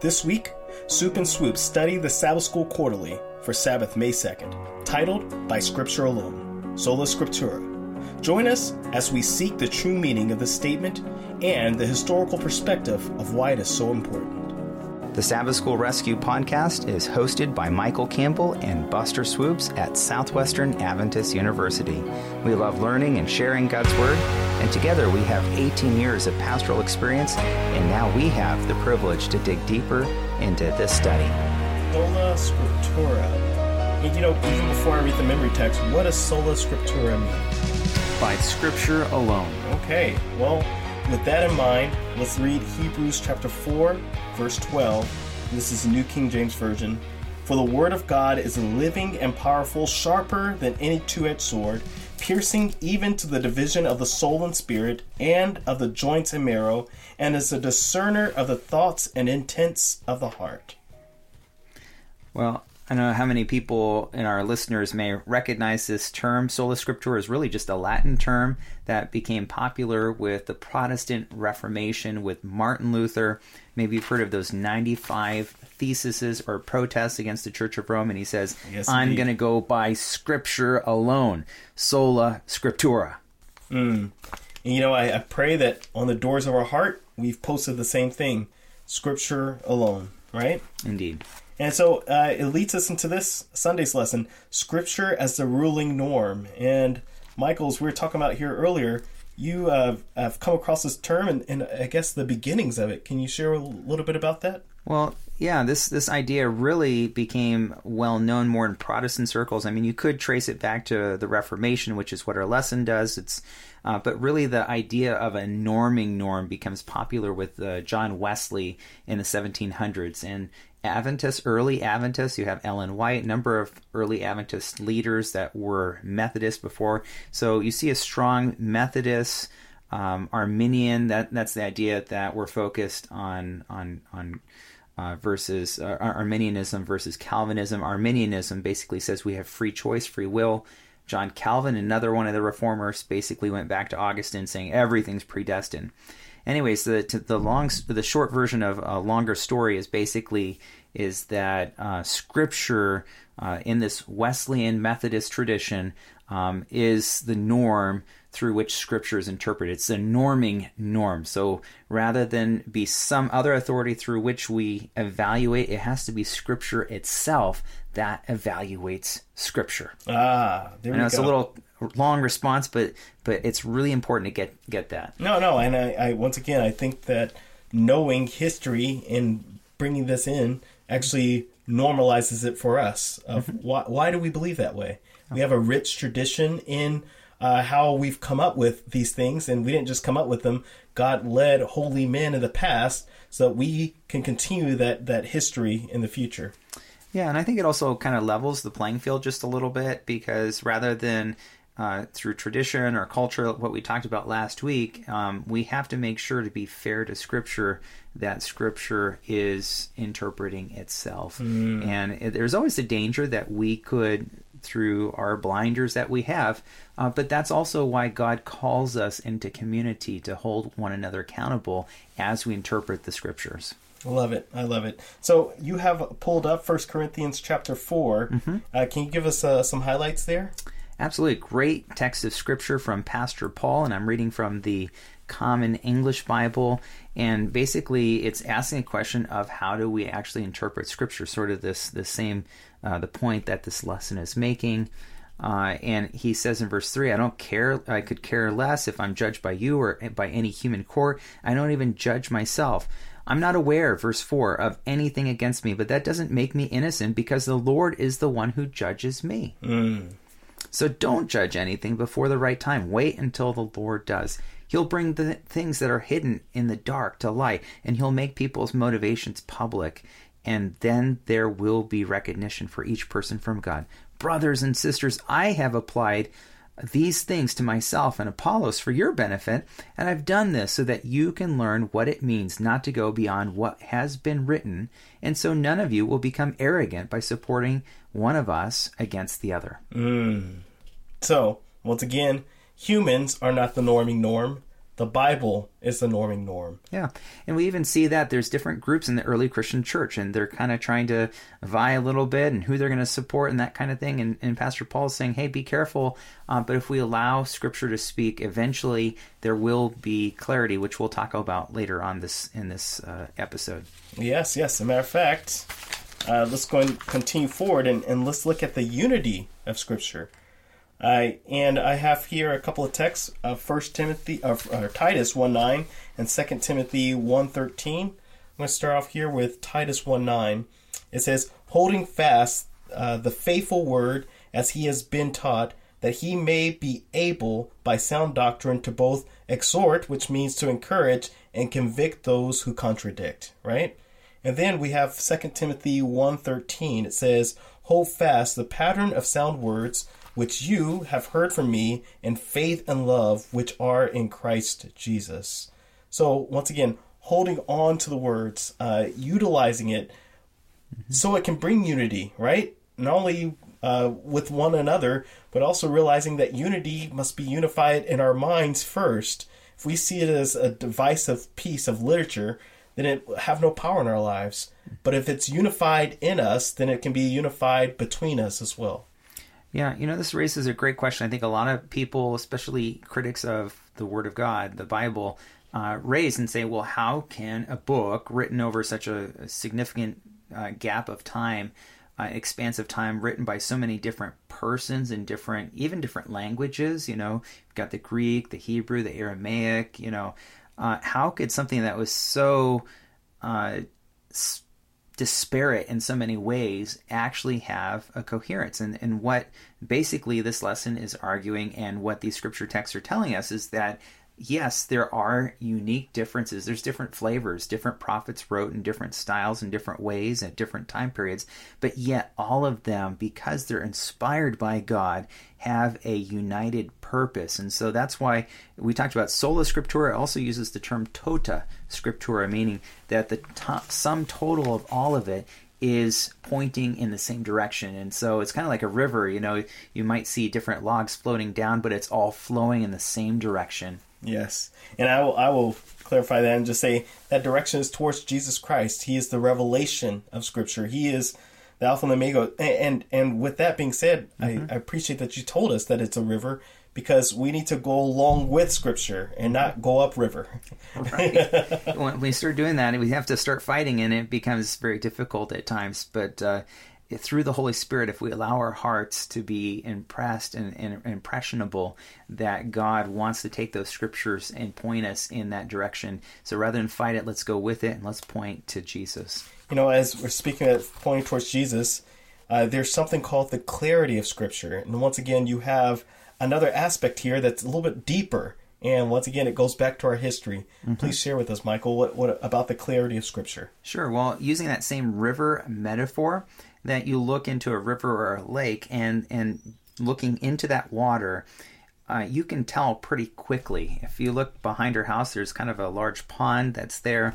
This week, Soup and Swoop study the Sabbath School Quarterly for Sabbath, May 2nd, titled By Scripture Alone, Sola Scriptura. Join us as we seek the true meaning of the statement and the historical perspective of why it is so important. The Sabbath School Rescue podcast is hosted by Michael Campbell and Buster Swoopes at Southwestern Adventist University. We love learning and sharing God's Word, and together we have 18 years of pastoral experience, and now we have the privilege to dig deeper into this study. Sola Scriptura. And you know, even before I read the memory text, what does Sola Scriptura mean? By Scripture alone. Okay, well, with that in mind, let's read Hebrews chapter 4, verse 12. This is the New King James Version. For the word of God is living and powerful, sharper than any two edged sword, piercing even to the division of the soul and spirit, and of the joints and marrow, and is a discerner of the thoughts and intents of the heart. Well, I don't know how many people in our listeners may recognize this term. Sola Scriptura is really just a Latin term that became popular with the Protestant Reformation with Martin Luther. Maybe you've heard of those 95 theses or protests against the Church of Rome, and he says, Yes, I'm going to go by Scripture alone. Sola Scriptura. Hmm. And you know, I, I pray that on the doors of our heart, we've posted the same thing Scripture alone, right? Indeed. And so uh, it leads us into this Sunday's lesson Scripture as the ruling norm. And Michaels, we were talking about here earlier, you uh, have come across this term and, and I guess the beginnings of it. Can you share a little bit about that? Well, yeah, this this idea really became well known more in Protestant circles. I mean, you could trace it back to the Reformation, which is what our lesson does. It's uh, but really the idea of a norming norm becomes popular with uh, John Wesley in the 1700s and Adventists, early Adventists. You have Ellen White, number of early Adventist leaders that were Methodist before. So you see a strong Methodist. Um, Arminian, that that's the idea that we're focused on on on uh, versus uh, Arminianism versus Calvinism. Arminianism basically says we have free choice, free will. John Calvin, another one of the reformers, basically went back to Augustine saying everything's predestined. Anyways, the to the long the short version of a longer story is basically is that uh, Scripture uh, in this Wesleyan Methodist tradition um, is the norm through which Scripture is interpreted. It's a norming norm. So rather than be some other authority through which we evaluate, it has to be Scripture itself that evaluates Scripture. Ah, there we know go. it's a little long response, but but it's really important to get get that. No, no, and I, I once again I think that knowing history and bringing this in actually normalizes it for us. Of why, why do we believe that way? We have a rich tradition in uh, how we've come up with these things, and we didn't just come up with them. God led holy men in the past, so that we can continue that that history in the future. Yeah, and I think it also kind of levels the playing field just a little bit because rather than uh, through tradition or culture, what we talked about last week, um, we have to make sure to be fair to Scripture that Scripture is interpreting itself. And it, there's always the danger that we could, through our blinders that we have, uh, but that's also why God calls us into community to hold one another accountable as we interpret the Scriptures. I love it. I love it. So you have pulled up First Corinthians chapter 4 Uh, can you give us uh, some highlights there? Absolutely great text of scripture from Pastor Paul, and I'm reading from the Common English Bible. And basically, it's asking a question of how do we actually interpret scripture, sort of this the same uh, the point that this lesson is making. Uh, and he says in verse 3 I don't care, I could care less if I'm judged by you or by any human court. I don't even judge myself. I'm not aware, verse 4, of anything against me, but that doesn't make me innocent because the Lord is the one who judges me. So don't judge anything before the right time. Wait until the Lord does. He'll bring the things that are hidden in the dark to light, and he'll make people's motivations public. And then there will be recognition for each person from God. Brothers and sisters, I have applied these things to myself and Apollos for your benefit, and I've done this so that you can learn what it means not to go beyond what has been written, and so none of you will become arrogant by supporting one of us against the other. Hmm. So, once again, humans are not the norming norm. The Bible is the norming norm. Yeah. And we even see that there's different groups in the early Christian church and they're kind of trying to vie a little bit and who they're going to support and that kind of thing. And, and Pastor Paul is saying, hey, be careful. Uh, but if we allow Scripture to speak, eventually there will be clarity, which we'll talk about later on this in this uh, episode. Yes, yes. As a matter of fact, uh, let's go and continue forward and, and let's look at the unity of Scripture. Uh, and I have here a couple of texts of First Timothy, of uh, Titus one nine and Second Timothy one thirteen. I'm going to start off here with Titus one nine. It says, "Holding fast uh, the faithful word as he has been taught, that he may be able by sound doctrine to both exhort, which means to encourage, and convict those who contradict." Right. And then we have Second Timothy one thirteen. It says, "Hold fast the pattern of sound words." Which you have heard from me in faith and love which are in Christ Jesus. So, once again, holding on to the words, uh, utilizing it mm-hmm. so it can bring unity, right? Not only uh, with one another, but also realizing that unity must be unified in our minds first. If we see it as a divisive piece of literature, then it have no power in our lives. But if it's unified in us, then it can be unified between us as well. Yeah, you know, this raises a great question. I think a lot of people, especially critics of the Word of God, the Bible, uh, raise and say, well, how can a book written over such a, a significant uh, gap of time, uh, expansive time, written by so many different persons in different, even different languages, you know, you've got the Greek, the Hebrew, the Aramaic, you know, uh, how could something that was so uh, disparate in so many ways actually have a coherence. And, and what basically this lesson is arguing and what these scripture texts are telling us is that yes, there are unique differences. There's different flavors. Different prophets wrote in different styles and different ways at different time periods. But yet, all of them, because they're inspired by God, have a united purpose. And so that's why we talked about sola scriptura. Also uses the term tota scriptura, meaning that the sum total of all of it is pointing in the same direction. And so it's kind of like a river, you know, you might see different logs floating down, but it's all flowing in the same direction. Yes, and I will I will clarify that and just say that direction is towards Jesus Christ. He is the revelation of Scripture. He is the Alpha and Omega. And and, and with that being said, mm-hmm. I, I appreciate that you told us that it's a river because we need to go along with Scripture and not go upriver. right. When we start doing that, we have to start fighting, and it becomes very difficult at times. But uh, through the Holy Spirit, if we allow our hearts to be impressed and, and, impressionable that God wants to take those scriptures and point us in that direction. So rather than fight it, let's go with it and let's point to Jesus. You know, as we're speaking of pointing towards Jesus, uh, there's something called the clarity of Scripture. And once again, you have another aspect here that's a little bit deeper. And once again, it goes back to our history. Mm-hmm. Please share with us, Michael, what, what about the clarity of Scripture? Sure. Well, using that same river metaphor, that you look into a river or a lake and and looking into that water uh, you can tell pretty quickly if you look behind her house there's kind of a large pond that's there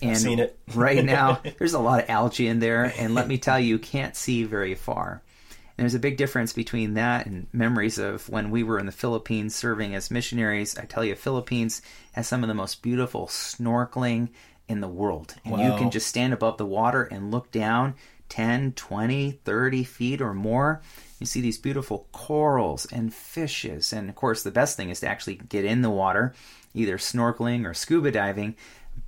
and I've seen it right now there's a lot of algae in there and let me tell you you can't see very far and there's a big difference between that and memories of when we were in the Philippines serving as missionaries. I tell you, Philippines has some of the most beautiful snorkeling in the world. And wow. you can just stand above the water and look down 10, 20, 30 feet or more. You see these beautiful corals and fishes. And of course, the best thing is to actually get in the water, either snorkeling or scuba diving.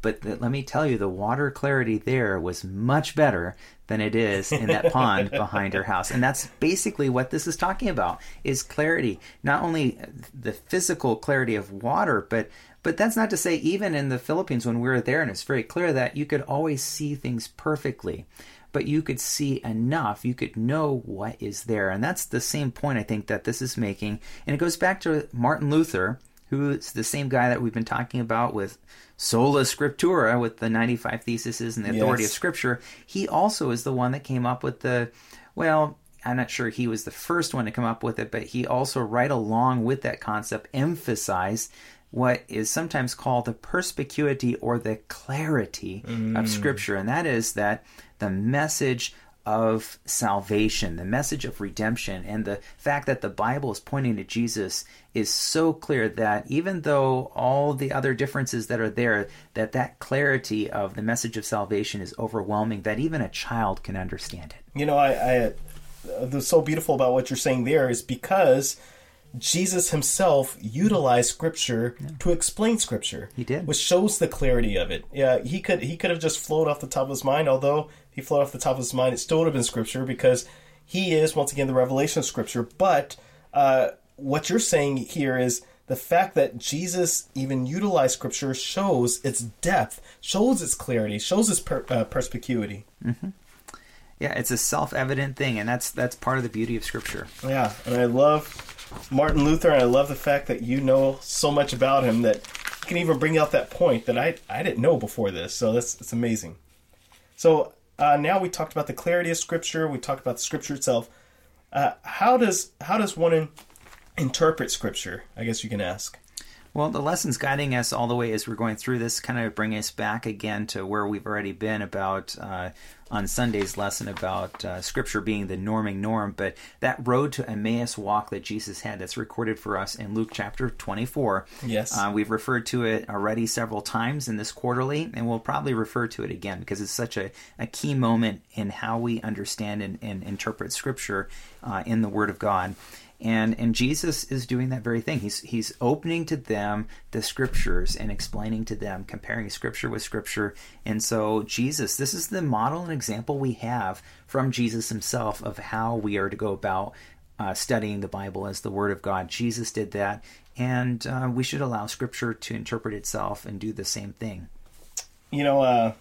But the, let me tell you, the water clarity there was much better than it is in that pond behind her house. And that's basically what this is talking about is clarity. Not only the physical clarity of water, but but that's not to say even in the Philippines when we were there and it's very clear that you could always see things perfectly but you could see enough. You could know what is there. And that's the same point I think that this is making. And it goes back to Martin Luther, who is the same guy that we've been talking about with Sola Scriptura, with the 95 theses and the authority yes. of Scripture. He also is the one that came up with the, well, I'm not sure he was the first one to come up with it, but he also, right along with that concept, emphasized what is sometimes called the perspicuity or the clarity mm. of Scripture. And that is that the message of salvation, the message of redemption, and the fact that the Bible is pointing to Jesus is so clear that even though all the other differences that are there, that that clarity of the message of salvation is overwhelming, that even a child can understand it. You know, I, I the so beautiful about what you're saying there is because Jesus himself utilized scripture yeah. to explain scripture. He did. Which shows the clarity of it. Yeah, he could he could have just flowed off the top of his mind, although he flowed off the top of his mind, it still would have been scripture because he is once again the revelation of scripture. But uh, what you're saying here is the fact that Jesus even utilized scripture shows its depth, shows its clarity, shows its per, uh, perspicuity. Mm-hmm. Yeah, it's a self-evident thing, and that's that's part of the beauty of scripture. Yeah, and I love Martin Luther, and I love the fact that you know so much about him that you can even bring out that point that I I didn't know before this. So that's it's amazing. So uh, now we talked about the clarity of Scripture. We talked about the Scripture itself. Uh, how does how does one in, interpret Scripture? I guess you can ask. Well, the lessons guiding us all the way as we're going through this kind of bring us back again to where we've already been about uh, on Sunday's lesson about uh, Scripture being the norming norm. But that road to Emmaus walk that Jesus had, that's recorded for us in Luke chapter 24. Yes. Uh, we've referred to it already several times in this quarterly, and we'll probably refer to it again because it's such a, a key moment in how we understand and, and interpret Scripture uh, in the Word of God and and Jesus is doing that very thing. He's he's opening to them the scriptures and explaining to them, comparing scripture with scripture. And so Jesus, this is the model and example we have from Jesus himself of how we are to go about uh, studying the Bible as the Word of God. Jesus did that, and uh, we should allow Scripture to interpret itself and do the same thing. You know, uh,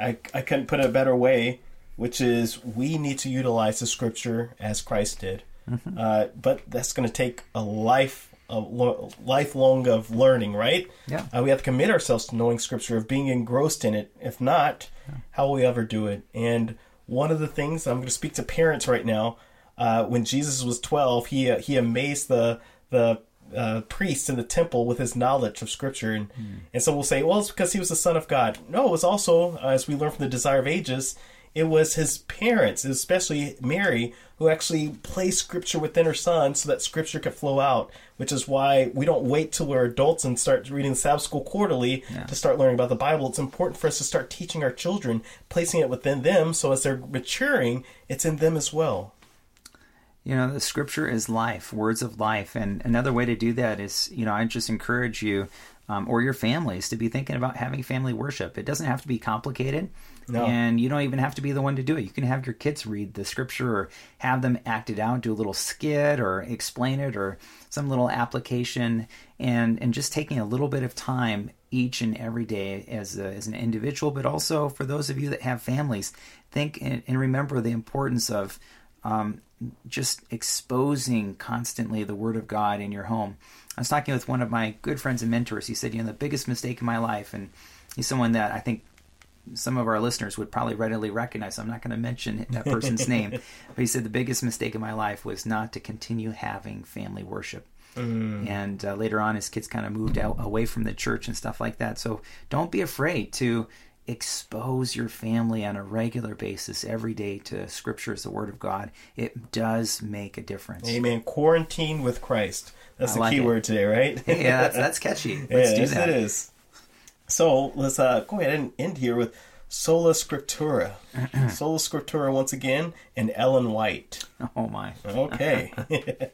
I I couldn't put it a better way, which is we need to utilize the Scripture as Christ did. Mm-hmm. Uh, but that's going to take a life, a lo- lifelong of learning, right? Yeah. Uh, we have to commit ourselves to knowing Scripture, of being engrossed in it. If not, yeah. how will we ever do it? And one of the things I'm going to speak to parents right now. Uh, when Jesus was 12, he uh, he amazed the the uh, priests in the temple with his knowledge of Scripture, and mm. and so we'll say, well, it's because he was the Son of God. No, it was also, uh, as we learn from the Desire of Ages, it was his parents, especially Mary, who actually placed scripture within her son so that scripture could flow out, which is why we don't wait till we're adults and start reading Sabbath School quarterly yeah. to start learning about the Bible. It's important for us to start teaching our children, placing it within them so as they're maturing, it's in them as well. You know, the scripture is life, words of life. And another way to do that is, you know, I just encourage you um, or your families to be thinking about having family worship. It doesn't have to be complicated. No. And you don't even have to be the one to do it. You can have your kids read the scripture or have them act it out, do a little skit or explain it or some little application and and just taking a little bit of time each and every day as a, as an individual, but also for those of you that have families, think and, and remember the importance of um, just exposing constantly the Word of God in your home. I was talking with one of my good friends and mentors. He said, you know, the biggest mistake in my life, and he's someone that I think some of our listeners would probably readily recognize. I'm not going to mention that person's name, but he said the biggest mistake in my life was not to continue having family worship. Mm. And uh, later on, his kids kind of moved out away from the church and stuff like that. So don't be afraid to expose your family on a regular basis every day to scripture as the word of god it does make a difference. Amen. Quarantine with christ. That's I the like key it. word today right? Yeah that's, that's catchy. Let's yeah, do yes, that. it is. So let's uh, go ahead and end here with Sola Scriptura. Sola Scriptura once again, and Ellen White. Oh my. okay.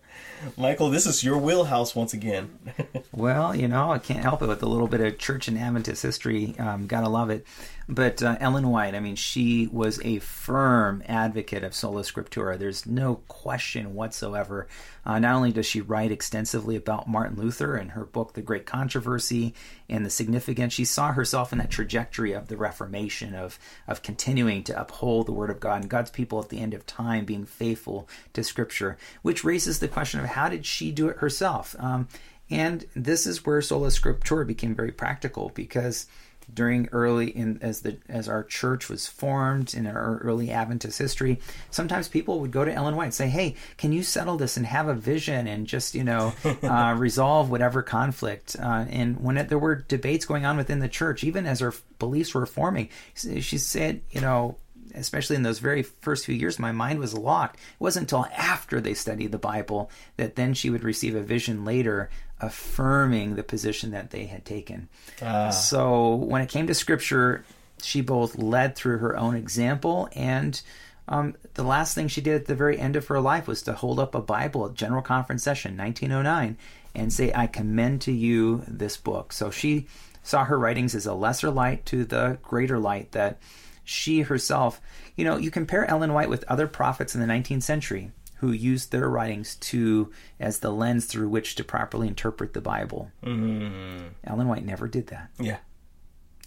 Michael, this is your wheelhouse once again. well, you know, I can't help it with a little bit of church and Adventist history. Um, gotta love it. But uh, Ellen White, I mean, she was a firm advocate of sola scriptura. There's no question whatsoever. Uh, not only does she write extensively about Martin Luther and her book, The Great Controversy, and the significance, she saw herself in that trajectory of the Reformation, of, of continuing to uphold the Word of God and God's people at the end of time being faithful to Scripture, which raises the question of how did she do it herself? Um, and this is where sola scriptura became very practical because during early in as the as our church was formed in our early Adventist history, sometimes people would go to Ellen White and say, "Hey, can you settle this and have a vision and just you know uh, resolve whatever conflict?" Uh, and when it, there were debates going on within the church, even as our beliefs were forming, she said, "You know." especially in those very first few years, my mind was locked. It wasn't until after they studied the Bible that then she would receive a vision later affirming the position that they had taken. Ah. So when it came to scripture, she both led through her own example and um, the last thing she did at the very end of her life was to hold up a Bible at General Conference Session 1909 and say, I commend to you this book. So she saw her writings as a lesser light to the greater light that she herself, you know, you compare Ellen White with other prophets in the 19th century who used their writings to as the lens through which to properly interpret the Bible. Mm. Ellen White never did that. Yeah.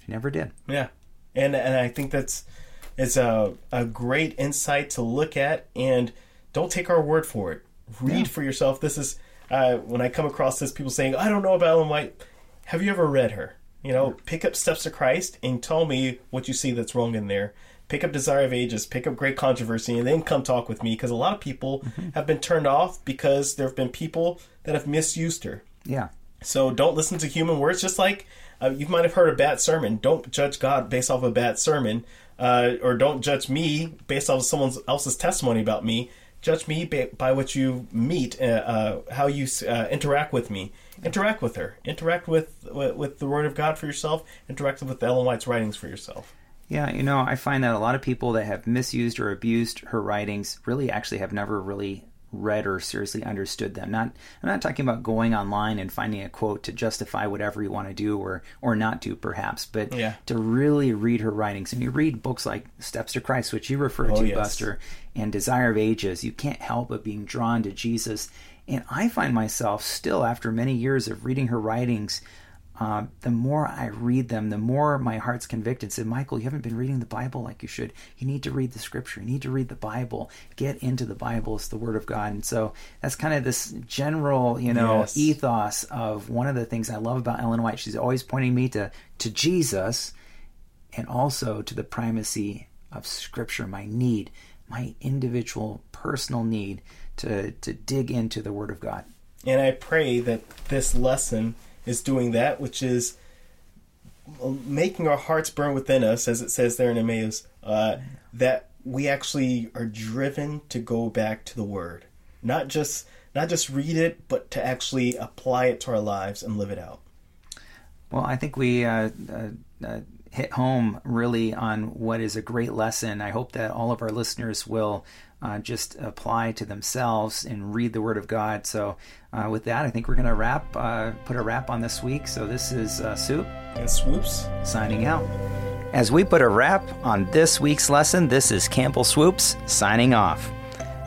She never did. Yeah. And and I think that's it's a a great insight to look at and don't take our word for it. Read Yeah. for yourself. This is uh, when I come across this people saying, I don't know about Ellen White. Have you ever read her? You know, pick up Steps to Christ and tell me what you see that's wrong in there. Pick up Desire of Ages, pick up Great Controversy, and then come talk with me because a lot of people have been turned off because there have been people that have misused her. Yeah. So don't listen to human words. Just like uh, you might have heard a bad sermon. Don't judge God based off a bad sermon, uh, or don't judge me based off of someone else's testimony about me. Judge me by, by what you meet, uh, uh, how you uh, interact with me. Interact with her. Interact with, with with the Word of God for yourself. Interact with Ellen White's writings for yourself. Yeah, you know, I find that a lot of people that have misused or abused her writings really actually have never really read or seriously understood them. Not I'm not talking about going online and finding a quote to justify whatever you want to do or or not do perhaps, but Yeah. to really read her writings. And you read books like Steps to Christ, which you refer Oh, to, yes. Buster, and Desire of Ages, you can't help but being drawn to Jesus. And I find myself still after many years of reading her writings uh, the more I read them, the more my heart's convicted. Said, Michael, you haven't been reading the Bible like you should. You need to read the Scripture. You need to read the Bible. Get into the Bible. It's the Word of God. And so that's kind of this general, you know, Yes. ethos of one of the things I love about Ellen White. She's always pointing me to to Jesus, and also to the primacy of Scripture. My need, my individual, personal need to to dig into the Word of God. And I pray that this lesson is doing that, which is making our hearts burn within us, as it says there in Emmaus, uh, that we actually are driven to go back to the Word, not just not just read it, but to actually apply it to our lives and live it out. Well, I think we uh, uh, uh, hit home really on what is a great lesson. I hope that all of our listeners will uh, just apply to themselves and read the Word of God. So, uh, with that, I think we're going to wrap, uh, put a wrap on this week. So, this is uh, Soup And swoops. signing out. As we put a wrap on this week's lesson, this is Campbell Swoopes signing off.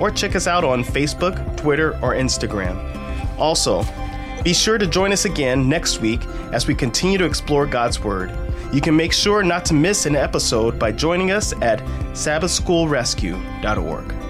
or check us out on Facebook, Twitter, or Instagram. Also, be sure to join us again next week as we continue to explore God's Word. You can make sure not to miss an episode by joining us at sabbathschoolrescue.org.